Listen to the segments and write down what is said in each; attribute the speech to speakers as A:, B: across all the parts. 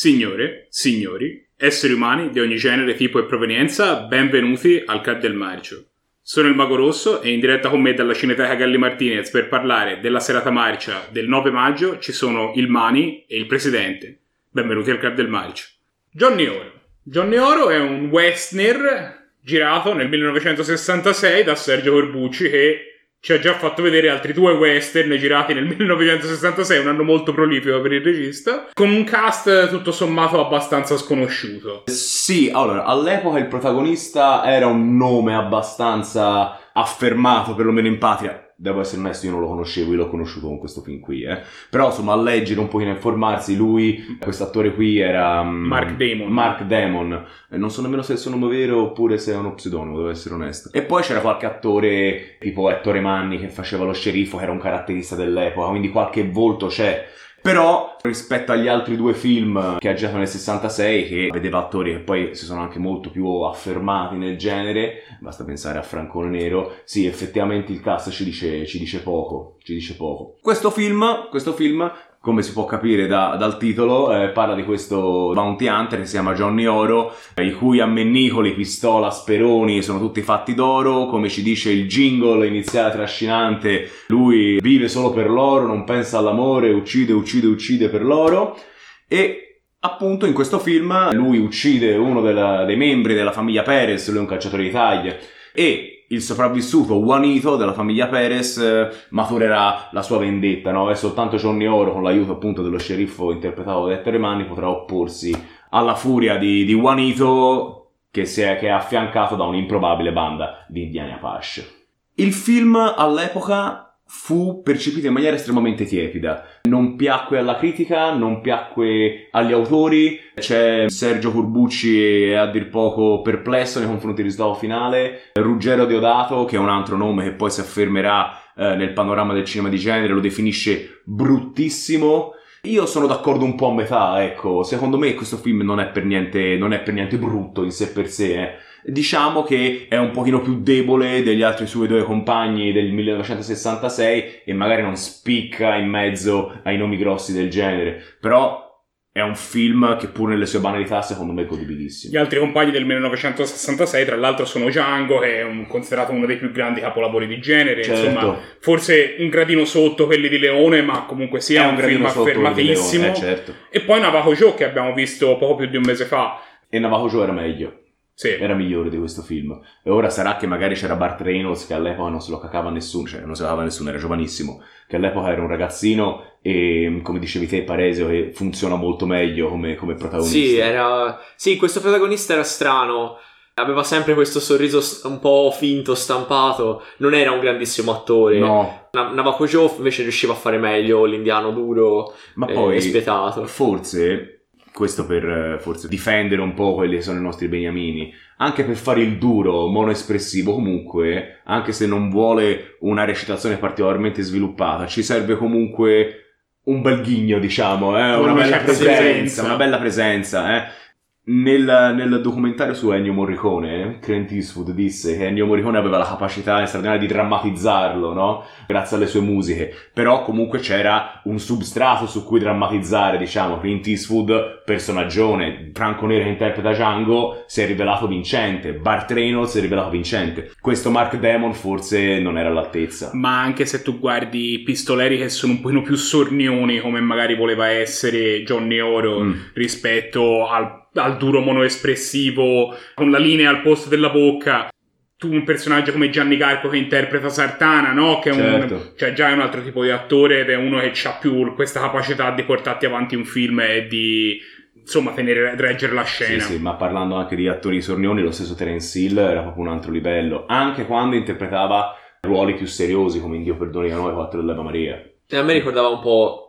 A: Signore, signori, esseri umani di ogni genere, tipo e provenienza, benvenuti al Club del Marcio. Sono il Mago Rosso e in diretta con me dalla Cineteca Galli Martinez per parlare della serata marcia del 9 maggio ci sono il Mani e il Presidente. Benvenuti al Club del Marcio. Johnny Oro. Johnny Oro è un westerner girato nel 1966 da Sergio Corbucci che ci ha già fatto vedere altri due western girati nel 1966, un anno molto prolifico per il regista, con un cast tutto sommato abbastanza sconosciuto.
B: Sì, allora, all'epoca il protagonista era un nome abbastanza affermato, perlomeno in patria devo essere onesto, io non lo conoscevo, io l'ho conosciuto con questo film qui, eh. Però, insomma, a leggere un pochino, a informarsi, lui, questo attore qui era... Um,
A: Mark Damon.
B: Mark Damon. Eh, non so nemmeno se è il suo nome vero oppure se è uno pseudonimo, devo essere onesto. E poi c'era qualche attore, tipo Ettore Manni, che faceva lo sceriffo, che era un caratterista dell'epoca, quindi qualche volto c'è. Però rispetto agli altri due film che ha girato nel 66, che vedeva attori che poi si sono anche molto più affermati nel genere, basta pensare a Francone Nero, sì, effettivamente il cast ci dice, ci dice poco, ci dice poco. Questo film, questo film come si può capire da, dal titolo, eh, parla di questo bounty hunter che si chiama Johnny Oro, eh, i cui ammennicoli, pistola, speroni sono tutti fatti d'oro, come ci dice il jingle iniziale trascinante, lui vive solo per l'oro, non pensa all'amore, uccide, uccide, uccide per l'oro. E Appunto in questo film lui uccide uno della, dei membri della famiglia Perez, lui è un calciatore di taglia, e il sopravvissuto Juanito della famiglia Perez eh, maturerà la sua vendetta, no? E soltanto Johnny Oro, con l'aiuto appunto dello sceriffo interpretato da Ettore Manni, potrà opporsi alla furia di, di Juanito che, è, che è affiancato da un'improbabile banda di indiani Apache. Il film all'epoca fu percepito in maniera estremamente tiepida. Non piacque alla critica, non piacque agli autori. C'è Sergio Corbucci a dir poco perplesso nei confronti del risultato finale. Ruggero Deodato, che è un altro nome che poi si affermerà eh, nel panorama del cinema di genere, lo definisce bruttissimo. Io sono d'accordo un po' a metà, ecco. Secondo me questo film non è per niente, è per niente brutto in sé per sé, eh diciamo che è un pochino più debole degli altri suoi due compagni del 1966 e magari non spicca in mezzo ai nomi grossi del genere, però è un film che pur nelle sue banalità secondo me è godibilissimo.
A: Gli altri compagni del 1966 tra l'altro sono Django che è un, considerato uno dei più grandi capolavori di genere, certo. insomma forse un gradino sotto quelli di Leone ma comunque sia un, un film affermatissimo.
B: Leone, eh, certo.
A: E poi Navajo Joe che abbiamo visto poco più di un mese fa.
B: E Navajo Joe era meglio.
A: Sì.
B: Era migliore di questo film. E ora sarà che magari c'era Bart Reynolds che all'epoca non se lo cacava nessuno, cioè non se lo cacava nessuno, era giovanissimo, che all'epoca era un ragazzino e come dicevi te Paresio che funziona molto meglio come, come protagonista.
C: Sì, era... sì, questo protagonista era strano. Aveva sempre questo sorriso un po' finto, stampato. Non era un grandissimo attore.
B: No.
C: Navajo Joe invece riusciva a fare meglio l'indiano duro
B: Ma poi,
C: e spietato.
B: Forse questo per eh, forse difendere un po' quelli che sono i nostri beniamini, anche per fare il duro, monoespressivo, comunque, anche se non vuole una recitazione particolarmente sviluppata, ci serve comunque un bel ghigno, diciamo, eh? una, una bella presenza, presenza, una bella presenza, eh? Nel, nel, documentario su Ennio Morricone, Clint Eastwood disse che Ennio Morricone aveva la capacità straordinaria di drammatizzarlo, no? Grazie alle sue musiche. Però comunque c'era un substrato su cui drammatizzare, diciamo. Clint Eastwood, personaggione, Franco Nero che interpreta Django, si è rivelato vincente. Bart Reynolds si è rivelato vincente. Questo Mark Damon forse non era all'altezza.
A: Ma anche se tu guardi i pistoleri che sono un pochino più sornioni, come magari voleva essere Johnny Oro, mm. rispetto al al duro monoespressivo con la linea al posto della bocca tu un personaggio come Gianni Carco che interpreta Sartana, no? Che è certo. un, cioè già è un altro tipo di attore ed è uno che ha più questa capacità di portarti avanti un film e di insomma tenere, reggere la scena.
B: Sì, sì, ma parlando anche di attori sornioni, lo stesso Terence Hill era proprio un altro livello, anche quando interpretava ruoli più seriosi come in Dio perdoni a noi, 4 dell'Eva Maria.
C: E a me ricordava un po'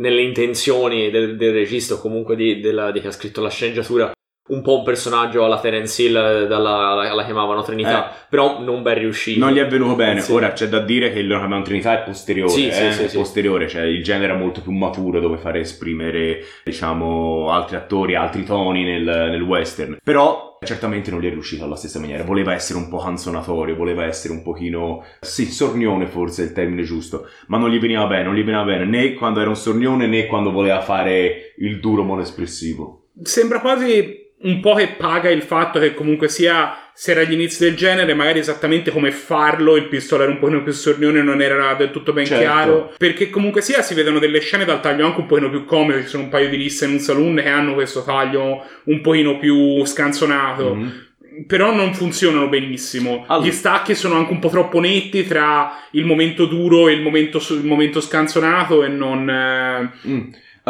C: nelle intenzioni del, del regista o comunque di, della, di chi ha scritto la sceneggiatura un po' un personaggio alla Terence Hill, eh, dalla, la, la chiamavano Trinità, però non ben riuscito.
B: Non gli è venuto bene.
C: Sì.
B: Ora c'è da dire che il loro chiamavano Trinità è posteriore.
C: Sì,
B: eh,
C: sì, sì,
B: è posteriore, cioè il genere è molto più maturo dove fare esprimere, diciamo, altri attori, altri toni nel, nel western. Però certamente non gli è riuscito alla stessa maniera. Voleva essere un po' canzonatorio, voleva essere un pochino, sì, sornione forse è il termine giusto, ma non gli veniva bene, non gli veniva bene né quando era un sornione né quando voleva fare il duro monoespressivo.
A: Sembra quasi un po' che paga il fatto che comunque sia se era agli inizi del genere, magari esattamente come farlo, il pistolero un pochino più sornione non era del tutto ben
B: Certo.
A: chiaro, perché comunque sia si vedono delle scene dal taglio anche un pochino più comiche, ci sono un paio di risse in un saloon che hanno questo taglio un pochino più scanzonato.
B: Mhm.
A: Però non funzionano benissimo.
B: Allora.
A: Gli stacchi sono anche un po' troppo netti tra il momento duro e il momento, il momento scanzonato e non... eh,
B: Mm.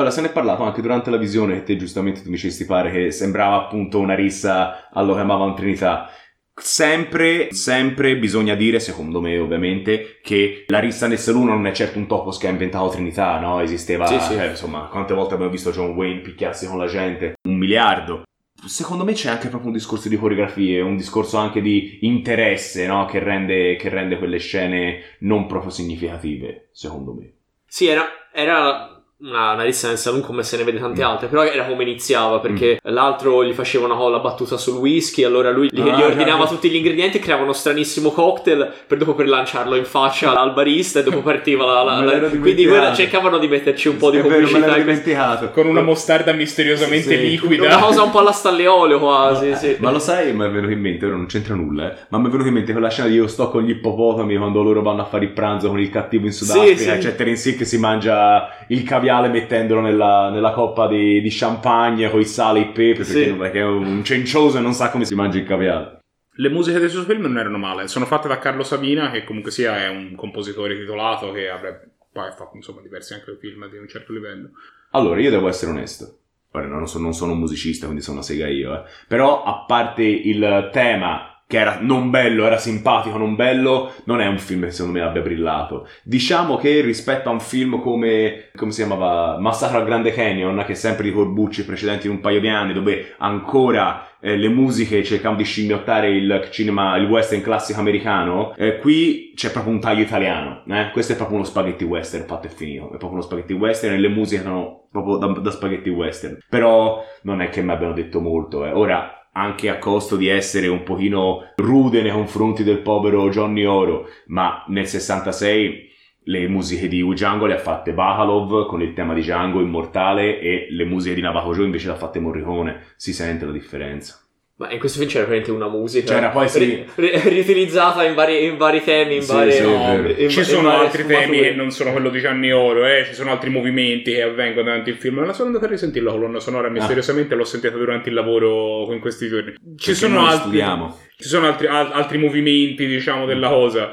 B: Allora, se ne è parlato anche durante la visione che te giustamente tu mi dicesti pare che sembrava appunto una rissa allo chiamavano Trinità. Sempre, sempre bisogna dire, secondo me ovviamente, che la rissa nel saloon non è certo un topos che ha inventato Trinità, no? Esisteva,
C: Sì, sì.
B: eh, insomma, quante volte abbiamo visto John Wayne picchiarsi con la gente? Un miliardo. Secondo me c'è anche proprio un discorso di coreografie, un discorso anche di interesse, no? Che rende, che rende quelle scene non proprio significative, secondo me.
C: Sì, era, era una, una rissa nel saloon come se ne vede tante
B: Mm.
C: altre, però era come iniziava, perché l'altro gli faceva una la battuta sul whisky, allora lui gli,
B: Ah,
C: gli ordinava tutti gli ingredienti e creava uno stranissimo cocktail per dopo per lanciarlo in faccia al barista e dopo partiva la... la- la- quindi guarda, cercavano di metterci un po' di in questo-
B: dimenticato.
A: con una mostarda misteriosamente
B: Sì, sì.
A: liquida.
C: Una cosa un po' alla Stanley Olio quasi, sì.
B: Ma lo sai, mi è venuto in mente, ora non c'entra nulla, eh, ma mi è venuto in mente quella scena di io sto con gli ippopotami quando loro vanno a fare il pranzo con il cattivo in
C: Sì,
B: Sudafrica,
C: sì.
B: c'è Terence Hill che si mangia il caviale mettendolo nella, nella coppa di, di champagne con il sale e il pepe, perché,
C: Sì.
B: perché è un cencioso e non sa come si mangia il caviale.
A: Le musiche del suo film non erano male, sono fatte da Carlo Sabina, che comunque sia è un compositore titolato che avrebbe poi fatto insomma diversi anche film di un certo livello.
B: Allora, io devo essere onesto. Ora, non sono, non sono un musicista, quindi sono una sega io, eh. Però, a parte il tema che era non bello, era simpatico, non bello, non è un film che secondo me abbia brillato. Diciamo che rispetto a un film come, come si chiamava, Massacro al Grande Canyon, che è sempre di Corbucci, precedenti di un paio di anni, dove ancora eh, le musiche cercavano di scimmiottare il cinema, il western classico americano, eh, qui c'è proprio un taglio italiano, eh? questo è proprio uno spaghetti western fatto e finito, è proprio uno spaghetti western e le musiche sono proprio da, da spaghetti western, però non è che mi abbiano detto molto, eh. ora anche a costo di essere un pochino rude nei confronti del povero Johnny Oro, ma nel 66 le musiche di Django le ha fatte Bacalov con il tema di Django immortale e le musiche di Navajo Joe invece le ha fatte Morricone, si sente la differenza.
C: Ma in questo film c'era veramente una musica
B: C'era poi, sì.
C: ri- ri- riutilizzata in vari, in vari temi, in
B: Sì,
C: varie,
B: sì,
C: no, in-
A: Ci
C: in
A: sono altri
C: sfumature.
A: temi che non sono quello di Gianni Oro, eh? ci sono altri movimenti che avvengono durante il film. Me la sono andata a risentire la colonna sonora misteriosamente, l'ho sentita durante il lavoro in questi giorni. Ci
B: Perché
A: sono altri,
B: studiamo.
A: ci sono altri, al- altri movimenti, diciamo, della cosa.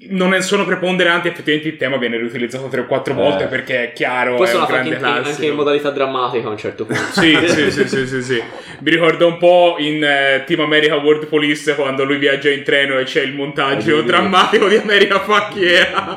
A: Non è- sono preponderanti, effettivamente il tema viene riutilizzato tre o quattro
B: Eh.
A: volte perché è chiaro,
C: Poi
A: è
C: sono anche
A: grande
C: in, anche in modalità drammatica a un certo punto.
A: Sì, sì, sì, sì, sì, sì. Mi ricorda un po' in eh, Team America World Police quando lui viaggia in treno e c'è il montaggio
B: Eh,
A: drammatico di America Fuck Yeah.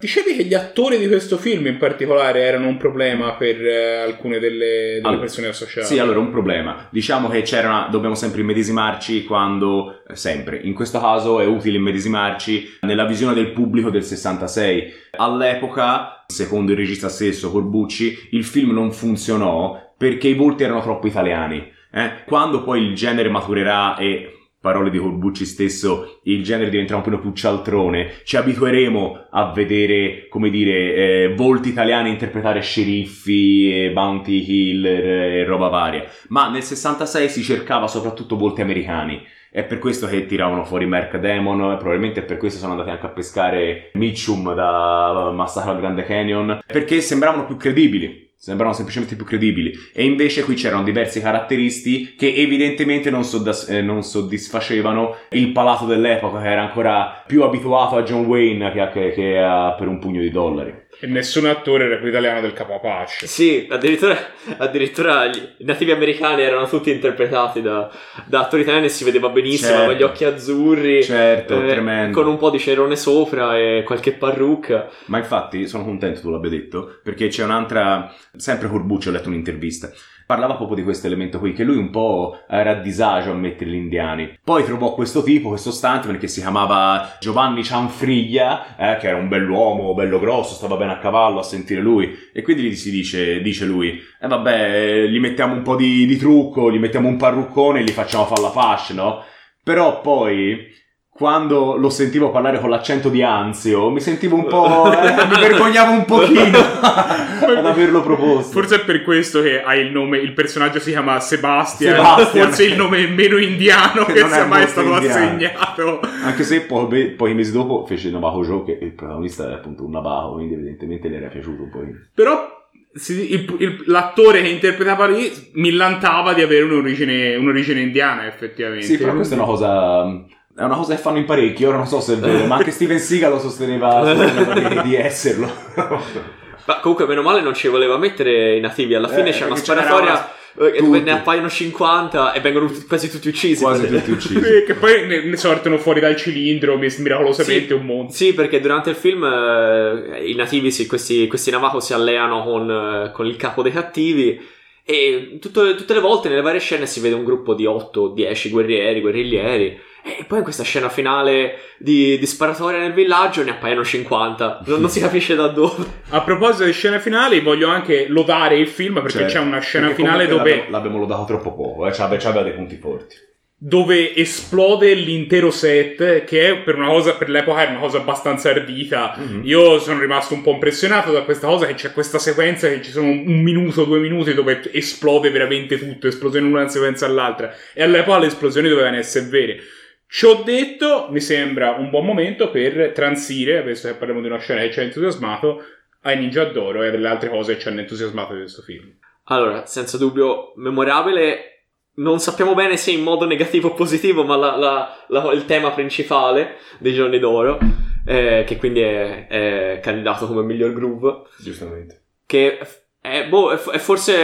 A: Dicevi che gli attori di questo film in particolare erano un problema per eh, alcune delle, delle
B: Allora,
A: persone associate.
B: Sì, allora un problema. Diciamo che c'era una- dobbiamo sempre immedesimarci quando eh, sempre, in questo caso è utile immedesimarci nella visione del pubblico del 66. All'epoca, secondo il regista stesso Corbucci, il film non funzionò perché i volti erano troppo italiani. eh. Quando poi il genere maturerà e parole di Corbucci stesso, il genere diventerà un po' più cialtrone, ci abitueremo a vedere, come dire, eh, volti italiani interpretare sceriffi, e bounty killer e roba varia. Ma nel 66 si cercava soprattutto volti americani. È per questo che tiravano fuori Merc Demon, probabilmente è per questo sono andati anche a pescare Mitchum da Massacro al Grande Canyon, perché sembravano più credibili. Sembravano semplicemente più credibili. E invece qui c'erano diversi caratteristi che evidentemente non, soddas- eh, non soddisfacevano il palato dell'epoca, che era ancora più abituato a John Wayne che, a- che- che a- per un pugno di dollari.
A: E nessun attore era più italiano del capo Apache.
C: Sì, addirittura, addirittura i nativi americani erano tutti interpretati da, da attori italiani e si vedeva benissimo,
B: Certo.
C: con gli occhi azzurri,
B: Certo,
C: eh, con un po' di cerone sopra e qualche parrucca.
B: Ma infatti sono contento tu l'abbia detto, perché c'è un'altra, sempre Corbucci ho letto un'intervista, parlava proprio di questo elemento qui, che lui un po' era a disagio a mettere gli indiani. Poi trovò questo tipo, questo stuntman che si chiamava Giovanni Cianfriglia, eh, che era un bell'uomo, bello grosso, stava bene a cavallo a sentire lui, e quindi gli si dice, dice lui, eh vabbè, gli mettiamo un po' di, di trucco, gli mettiamo un parruccone e gli facciamo fare la fascia, no? Però poi quando lo sentivo parlare con l'accento di Anzio, mi sentivo un po'. Eh, mi vergognavo un pochino ad averlo proposto.
A: Forse è per questo che hai il nome, il personaggio si chiama Sebastian.
B: Sebastian.
A: Forse il nome meno indiano che,
B: Che
A: sia mai stato
B: indiano.
A: assegnato.
B: Anche se poi, poi mesi dopo fece Navajo Joe, che il protagonista è appunto un Navajo, quindi evidentemente gli era piaciuto poi.
A: Però si- il- il- l'attore che interpretava lì millantava di avere un'origine, un'origine indiana, effettivamente.
B: Sì, però questa è una cosa. È una cosa che fanno in parecchi, ora non so se è vero, ma anche Steven Seagal lo sosteneva, sosteneva di, di esserlo.
C: Ma comunque, meno male non ci voleva mettere i nativi. Alla fine
B: Eh,
C: c'è una sparatoria eh,
B: tutti.
C: ne appaiono 50 e vengono tutti- quasi tutti uccisi.
B: Quasi tutti uccisi.
A: Che poi ne, ne sortono fuori dal cilindro miracolosamente
C: Sì.
A: un monte.
C: Sì, perché durante il film eh, i nativi, sì, questi, questi Navajo si alleano con, eh, con il capo dei cattivi e tutto- tutte le volte nelle varie scene si vede un gruppo di 8 o 10 guerrieri, guerriglieri e poi in questa scena finale di, di sparatoria nel villaggio ne appaiono 50, non, non si capisce da dove.
A: A proposito di scene finali, voglio anche lodare il film perché
B: Cioè,
A: c'è una scena finale dove,
B: l'abbiamo- L'abbiamo lodato troppo poco, eh, c'aveva, c'aveva dei punti forti.
A: dove esplode l'intero set, che è per una cosa, per l'epoca era una cosa abbastanza ardita.
B: Mhm.
A: Io sono rimasto un po' impressionato da questa cosa, che c'è questa sequenza che ci sono un minuto, due minuti dove esplode veramente tutto, esplosione in una sequenza all'altra. E all'epoca le esplosioni dovevano essere vere. Ciò detto, mi sembra un buon momento per transire, visto che parliamo di una scena che ci ha entusiasmato, ai Ninja d'Oro e a delle altre cose che ci hanno entusiasmato di questo film.
C: Allora, senza dubbio memorabile. Non sappiamo bene se in modo negativo o positivo, ma la- la- la- il tema principale dei giorni d'oro, eh, che quindi è, è candidato come miglior groove,
B: Giustamente.
C: che è, boh, è forse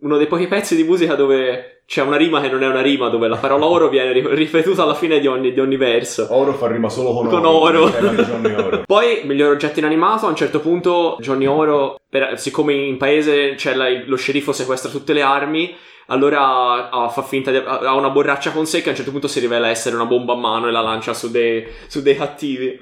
C: uno dei pochi pezzi di musica dove c'è una rima che non è una rima, dove la parola oro viene ri- ripetuta alla fine di ogni, di ogni verso.
B: Oro fa rima solo con,
C: Con oro.
B: Era di Johnny Oro.
C: Poi, miglior oggetto inanimato, a un certo punto Johnny Oro, per- siccome in paese c'è la- lo sceriffo sequestra tutte le armi, allora ah, fa finta di ha ha una borraccia con sé che a un certo punto si rivela essere una bomba a mano e la lancia su dei, su dei cattivi.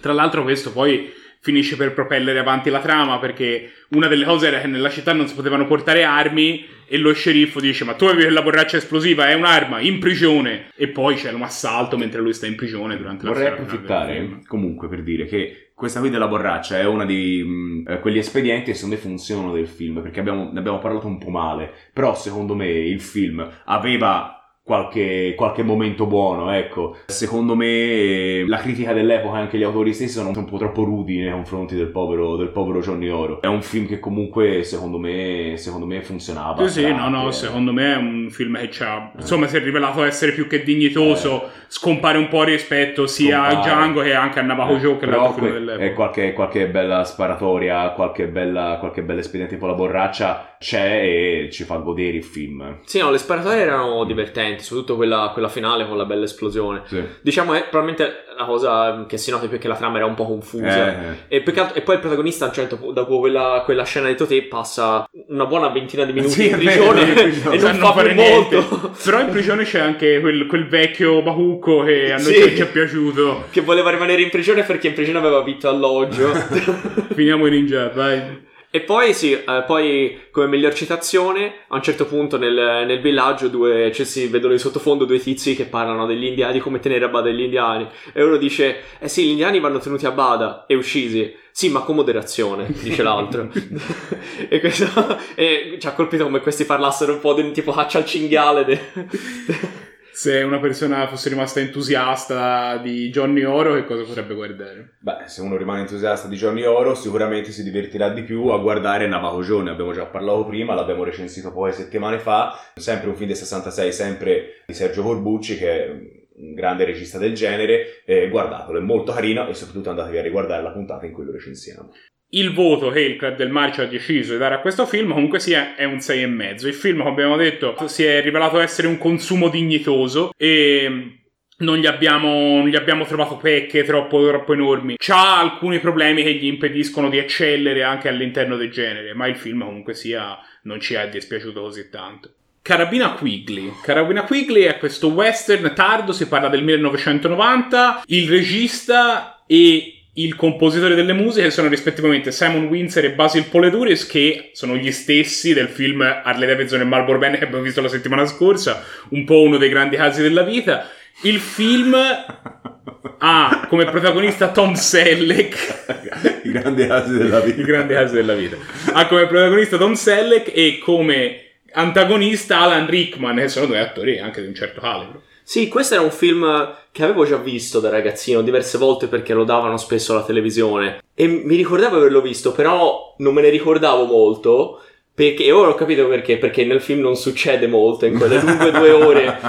A: Tra l'altro questo poi finisce per propellere avanti la trama perché una delle cose era che nella città non si potevano portare armi e lo sceriffo dice ma tu avevi la borraccia esplosiva, è un'arma, in prigione! E poi c'è un assalto mentre lui sta in prigione durante la
B: Vorrei approfittare comunque per dire che questa qui della borraccia è uno di mh, eh, quegli espedienti che secondo me funzionano del film perché abbiamo- ne abbiamo parlato un po' male. Però secondo me il film aveva qualche, qualche momento buono ecco secondo me eh, la critica dell'epoca e anche gli autori stessi sono un po' troppo rudi nei confronti del povero, del povero Johnny Oro è un film che comunque secondo me secondo me funzionava
A: Sì, sì, no, no,
B: eh.
A: secondo me è un film che c'ha, insomma, si è rivelato essere più che dignitoso, scompare un po' rispetto sia a
B: Eh.
A: Django che anche a Navajo Joe, che l'altro film dell'epoca.
B: eh, qualche, qualche bella sparatoria, qualche bella, qualche bella espediente con la borraccia c'è e ci fa godere il film.
C: Sì, no, le sparatorie erano divertenti, soprattutto quella, quella finale con la bella esplosione.
B: Sì.
C: Diciamo che probabilmente la cosa che si nota più è che la trama era un po' confusa.
B: Eh,
C: E, altro- e poi il protagonista, a un certo punto, dopo quella, quella scena di Totè, passa una buona ventina di minuti
B: Sì,
C: in
B: è vero,
C: prigione
B: in prigione.
C: e non
A: Sanno
C: fa
A: fare
C: più
A: niente.
C: molto.
A: Però in prigione c'è anche quel, quel vecchio bacucco che a noi
C: Sì.
A: ci è piaciuto.
C: che voleva rimanere in prigione perché in prigione aveva vitto alloggio.
A: Finiamo in ninja, vai.
C: E poi sì, eh, poi come miglior citazione, a un certo punto nel, nel villaggio due, cioè, si vedono in sottofondo due tizi che parlano degli indiani, di come tenere a bada gli indiani. E uno dice, eh sì, gli indiani vanno tenuti a bada e uccisi. Sì, ma con moderazione, dice l'altro. e, questo, e ci ha colpito come questi parlassero un po' di tipo caccia al cinghiale. de-
A: Se una persona fosse rimasta entusiasta di Johnny Oro, che cosa potrebbe guardare?
B: Beh, se uno rimane entusiasta di Johnny Oro, sicuramente si divertirà di più a guardare Navajo Joe. Ne abbiamo già parlato prima, l'abbiamo recensito poche settimane fa. Sempre un film del 66, sempre di Sergio Corbucci, che è un grande regista del genere. Eh, guardatelo, è molto carino e soprattutto andatevi a riguardare la puntata in cui lo recensiamo.
A: Il voto che il Club del Marcio ha deciso di dare a questo film comunque sia è un 6,5. Il film, come abbiamo detto, si è rivelato essere un consumo dignitoso e non gli, abbiamo, non gli abbiamo trovato pecche troppo, troppo enormi. C'ha alcuni problemi che gli impediscono di eccellere anche all'interno del genere, ma il film comunque sia non ci è dispiaciuto così tanto. Carabina Quigley. Carabina Quigley è questo western tardo, si parla del 1990. Il regista e il compositore delle musiche sono rispettivamente Simon Windsor e Basil Poleduris, che sono gli stessi del film Harley Davidson e Marlboro Band che abbiamo visto la settimana scorsa, un po' uno dei grandi casi della vita. Il film ha come protagonista Tom Selleck.
B: I grandi casi della vita.
A: I grandi casi della vita. Ha come protagonista Tom Selleck e come antagonista Alan Rickman, che sono due attori anche di un certo calibro.
C: Sì, questo era un film che avevo già visto da ragazzino diverse volte perché lo davano spesso alla televisione e mi ricordavo averlo visto, però non me ne ricordavo molto. Perché, e ora ho capito perché, perché nel film non succede molto in quelle lunghe due ore.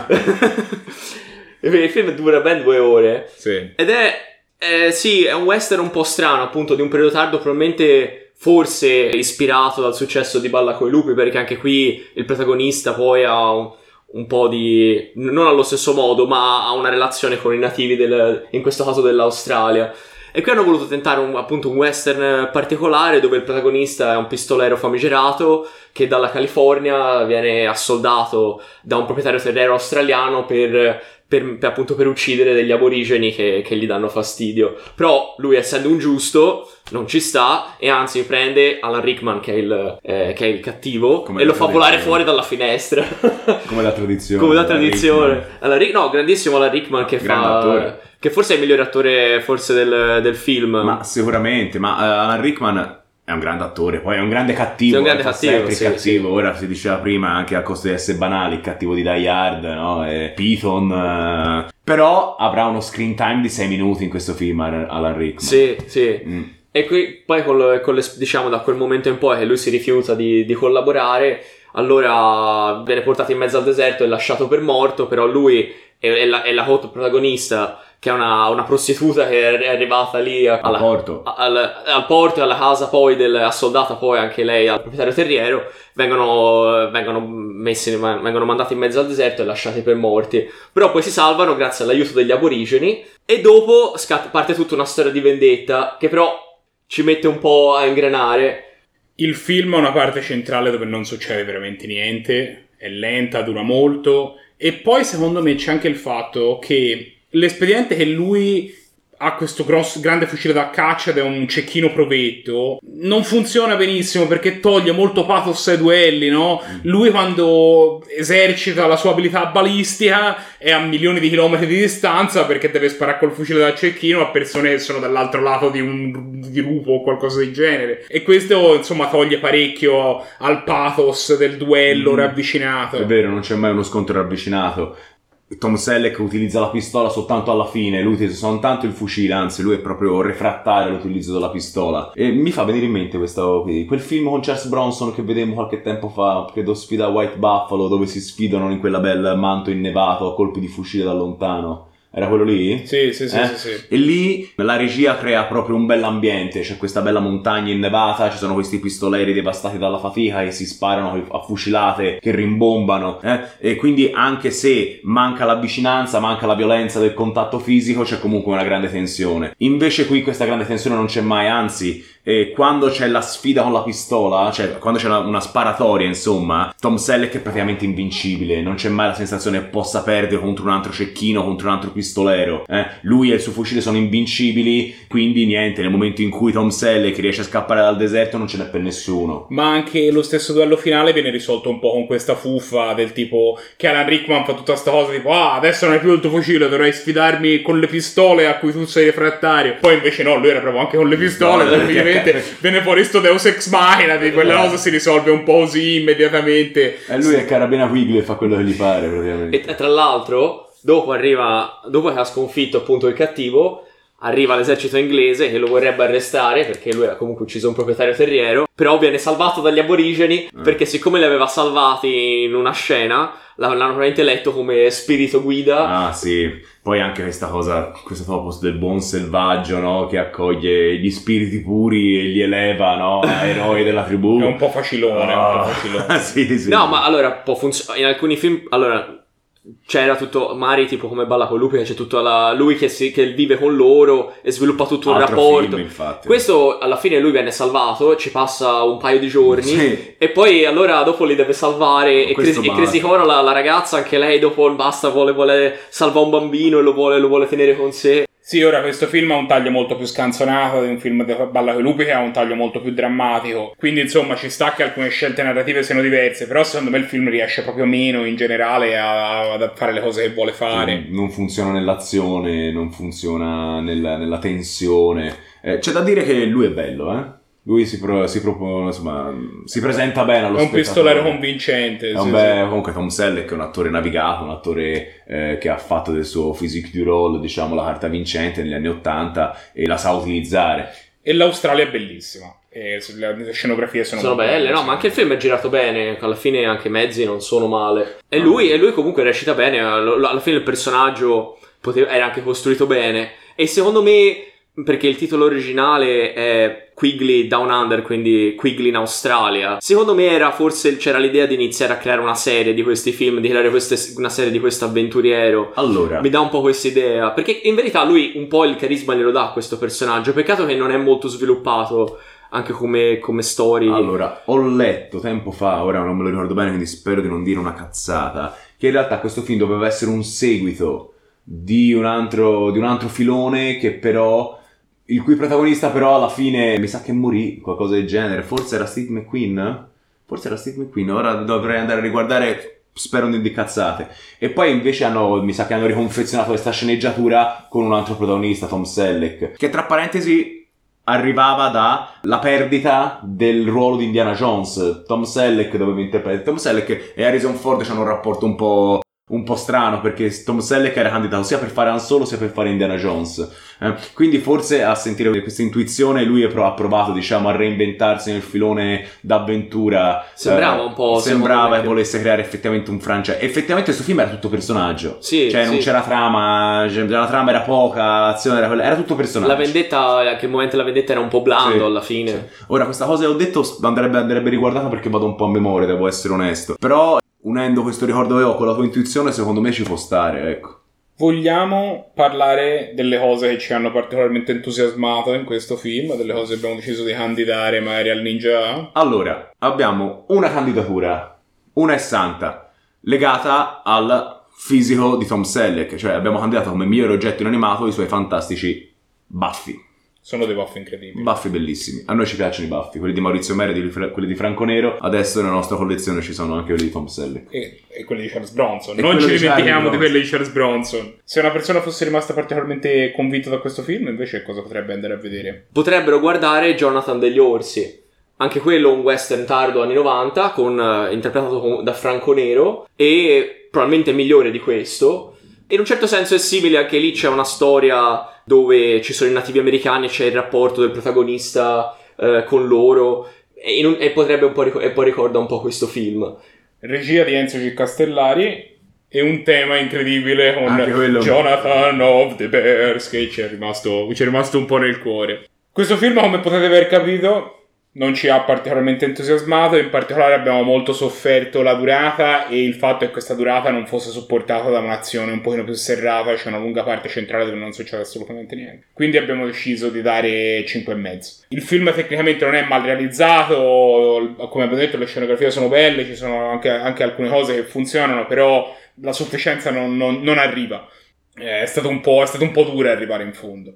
C: Il film dura ben due ore.
A: Sì.
C: Ed è, eh, sì, è un western un po' strano, appunto, di un periodo tardo, probabilmente forse ispirato dal successo di Balla coi lupi, perché anche qui il protagonista poi ha un, un po' di... non allo stesso modo, ma ha una relazione con i nativi, del, in questo caso dell'Australia. E qui hanno voluto tentare un, appunto un western particolare dove il protagonista è un pistolero famigerato che dalla California viene assoldato da un proprietario terriero australiano per, per, per, appunto per uccidere degli aborigeni che, che, gli danno fastidio. Però lui essendo un giusto non ci sta e anzi prende Alan Rickman che è il, eh, che è il cattivo Come e lo fa volare fuori dalla finestra.
B: Come la tradizione.
C: Come la tradizione. Alan Rick, no, grandissimo Alan Rickman che
B: Grande
C: fa...
B: attore.
C: Che forse è il migliore attore forse del, del film.
B: Ma sicuramente, ma uh, Alan Rickman è un grande attore, poi è un grande cattivo.
C: È un grande
B: fa
C: cattivo,
B: sempre
C: sì,
B: cattivo.
C: sì.
B: Ora si diceva prima anche a costo di essere banali, il cattivo di Die Hard, no? E Python. eh. Però avrà uno screen time di 6 minuti in questo film Alan Rickman.
C: Sì, sì.
B: Mm.
C: E qui, poi con le- diciamo da quel momento in poi che lui si rifiuta di, di collaborare, allora viene portato in mezzo al deserto e lasciato per morto, però lui è, è la, è la protagonista che è una, una prostituta che è arrivata lì a-
B: Al
C: alla-
B: porto.
C: al, al porto e alla casa poi del, assoldata poi anche lei al proprietario terriero vengono, vengono messi vengono mandati in mezzo al deserto e lasciati per morti però poi si salvano grazie all'aiuto degli aborigeni e dopo scatta- parte tutta una storia di vendetta che però ci mette un po' a ingranare
A: Il film ha una parte centrale dove non succede veramente niente, è lenta, dura molto e poi secondo me c'è anche il fatto che l'espediente che lui ha questo grosso, grande fucile da caccia ed è un cecchino provetto non funziona benissimo perché toglie molto pathos ai duelli, no? Lui quando esercita la sua abilità balistica è a milioni di chilometri di distanza perché deve sparare col fucile da cecchino a persone che sono dall'altro lato di un dirupo o qualcosa del genere. E questo, insomma, toglie parecchio al pathos del duello
B: Mm.
A: ravvicinato.
B: È vero, non c'è mai uno scontro ravvicinato. Tom Selleck utilizza la pistola soltanto alla fine, lui utilizza soltanto il fucile, anzi lui è proprio refrattario all'utilizzo della pistola. E mi fa venire in mente questo, quel film con Charles Bronson che vedemmo qualche tempo fa, credo sfida White Buffalo, dove si sfidano in quella bel manto innevato a colpi di fucile da lontano. Era quello lì?
A: Sì, sì, sì,
B: Eh?
A: sì, sì.
B: E lì la regia crea proprio un bell'ambiente, c'è questa bella montagna innevata, ci sono questi pistoleri devastati dalla fatica che si sparano a fucilate, che rimbombano, eh? e quindi anche se manca la vicinanza, manca la violenza del contatto fisico, c'è comunque una grande tensione. Invece qui questa grande tensione non c'è mai, anzi, eh, quando c'è la sfida con la pistola, cioè quando c'è una, una sparatoria, insomma, Tom Selleck è praticamente invincibile, non c'è mai la sensazione che possa perdere contro un altro cecchino, contro un altro pistolero. eh. Lui e il suo fucile sono invincibili, quindi niente, nel momento in cui Tom Selleck riesce a scappare dal deserto non ce n'è per nessuno.
A: Ma anche lo stesso duello finale viene risolto un po' con questa fuffa del tipo che Alan Rickman fa tutta sta cosa tipo ah adesso non hai più il tuo fucile dovrai sfidarmi con le pistole a cui tu sei refrattario poi invece no lui era proprio anche con le pistole
B: No,
A: praticamente viene fuori sto Deus Ex Machina di quella cosa si risolve un po' così immediatamente.
B: E lui è Carabina Quigley e fa quello che gli pare, praticamente.
C: E tra l'altro, dopo arriva, dopo che ha sconfitto appunto il cattivo, arriva l'esercito inglese che lo vorrebbe arrestare perché lui ha comunque ucciso un proprietario terriero, però viene salvato dagli aborigeni perché siccome li aveva salvati in una scena, l'hanno probabilmente letto come spirito guida.
B: Ah sì, poi anche questa cosa, questo topos del buon selvaggio, no? Che accoglie gli spiriti puri e li eleva, no? A eroi della tribù.
A: è un po' facilone, è un po' facilone.
B: Ah, sì, sì.
C: No, ma allora può funzionare in alcuni film. Allora, c'era tutto Mari tipo come balla con lui c'è tutto la, lui che, si, che, vive con loro e sviluppa tutto
B: Altro
C: un rapporto
B: film, infatti.
C: questo alla fine lui viene salvato ci passa un paio di giorni
B: Sì.
C: e poi allora dopo li deve salvare e, Crazy, e. Crazy Cora la, la ragazza anche lei dopo basta vuole, vuole salvare un bambino e lo vuole, lo vuole tenere con sé
A: Sì, ora questo film ha un taglio molto più scanzonato di un film di Balla con lupi che ha un taglio molto più drammatico. Quindi, insomma, ci sta che alcune scelte narrative siano diverse, però secondo me il film riesce proprio meno in generale a, a fare le cose che vuole fare.
B: Non funziona nell'azione, non funziona nella, nella tensione. Eh, c'è da dire che lui è bello, eh? Lui si, pro- si propone, insomma, si presenta bene allo
A: È un
B: spettatore.
A: pistolero convincente.
B: È
A: sì,
B: un bel-
A: sì.
B: comunque Tom Selleck è un attore navigato, un attore eh, che ha fatto del suo physique du role, diciamo, la carta vincente negli anni Ottanta e la sa utilizzare.
A: E l'Australia è bellissima. E le scenografie sono,
C: sono
A: molto
C: belle no
A: belle,
C: ma anche il film è girato bene alla fine anche i mezzi non sono male e lui, e lui comunque recita bene lo- lo- alla fine il personaggio poteva- era anche costruito bene e secondo me perché il titolo originale è Quigley Down Under, quindi Quigley in Australia. Secondo me era forse c'era l'idea di iniziare a creare una serie di questi film, di creare queste- una serie di questo avventuriero.
B: Allora,
C: Mi dà un po' questa idea, perché in verità lui un po' il carisma glielo dà a questo personaggio. Peccato che non è molto sviluppato anche come, come story.
B: Allora, ho letto tempo fa, ora non me lo ricordo bene, quindi spero di non dire una cazzata, che in realtà questo film doveva essere un seguito di un altro, di un altro filone che però, il cui protagonista però alla fine mi sa che morì, qualcosa del genere, forse era Steve McQueen? Forse era Steve McQueen, ora dovrei andare a riguardare, spero non di cazzate. E poi invece hanno, mi sa che hanno riconfezionato questa sceneggiatura con un altro protagonista, Tom Selleck, che tra parentesi arrivava dalla perdita del ruolo di Indiana Jones. Tom Selleck doveva interpretare. Tom Selleck e Harrison Ford hanno un rapporto un po', un po' strano perché Tom Selleck era candidato sia per fare Han Solo sia per fare Indiana Jones. Eh, quindi forse a sentire questa intuizione lui pro- ha provato diciamo a reinventarsi nel filone d'avventura.
C: Sembrava
B: Eh,
C: un po',
B: Sembrava che- volesse creare effettivamente un franchise. Effettivamente questo film era tutto personaggio.
C: Sì,
B: Cioè non
C: sì.
B: c'era trama, cioè, la trama era poca, l'azione era quella, era tutto personaggio.
C: La vendetta, anche il momento della vendetta era un po' blando
B: Sì,
C: alla fine.
B: Ora, questa cosa che ho detto andrebbe, andrebbe riguardata perché vado un po' a memoria, devo essere onesto. Però, unendo questo ricordo che ho con la tua intuizione, secondo me ci può stare, ecco.
A: Vogliamo parlare delle cose che ci hanno particolarmente entusiasmato in questo film, delle cose che abbiamo deciso di candidare magari al Ninja?
B: Allora, abbiamo una candidatura, una è santa, legata al fisico di Tom Selleck, cioè abbiamo candidato come miglior oggetto inanimato i suoi fantastici baffi.
A: Sono dei buff incredibili.
B: Baffi bellissimi. A noi ci piacciono i baffi, quelli di Maurizio Meredi, quelli di Franco Nero. Adesso nella nostra collezione ci sono anche quelli di Tom Selleck.
A: E, e quelli di Charles Bronson.
B: E
A: non ci
B: di
A: dimentichiamo di quelli di Charles Bronson. Se una persona fosse rimasta particolarmente convinta da questo film, invece cosa potrebbe andare a vedere?
C: Potrebbero guardare Jonathan degli Orsi. Anche quello un western tardo anni 90, con, eh, interpretato con- da Franco Nero, e probabilmente migliore di questo. In un certo senso è simile, anche lì c'è una storia dove ci sono i nativi americani e c'è il rapporto del protagonista eh, con loro, e, un- e potrebbe un po', ric- e poi ricorda un po' questo film.
A: Regia di Enzo G. Castellari e un tema incredibile con. Jonathan of the Bears che ci è, rimasto, ci è rimasto un po' nel cuore. Questo film, come potete aver capito, non ci ha particolarmente entusiasmato, in particolare abbiamo molto sofferto la durata e il fatto che questa durata non fosse supportata da un'azione un pochino più serrata, c'è una lunga parte centrale dove non succede assolutamente niente. Quindi abbiamo deciso di dare 5,5. Il film tecnicamente non è mal realizzato, come abbiamo detto le scenografie sono belle, ci sono anche, anche alcune cose che funzionano, però la sufficienza non, non- non arriva. Eh, È stato, un po', è stato un po' dura arrivare in fondo.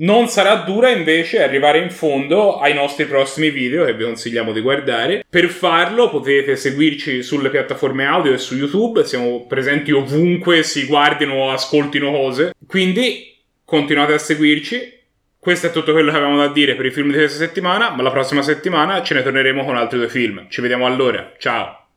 A: Non sarà dura invece arrivare in fondo ai nostri prossimi video che vi consigliamo di guardare. Per farlo potete seguirci sulle piattaforme audio e su YouTube, siamo presenti ovunque si guardino o ascoltino cose. Quindi continuate a seguirci. Questo è tutto quello che avevamo da dire per i film di questa settimana, ma la prossima settimana ce ne torneremo con altri due film. Ci vediamo allora, ciao!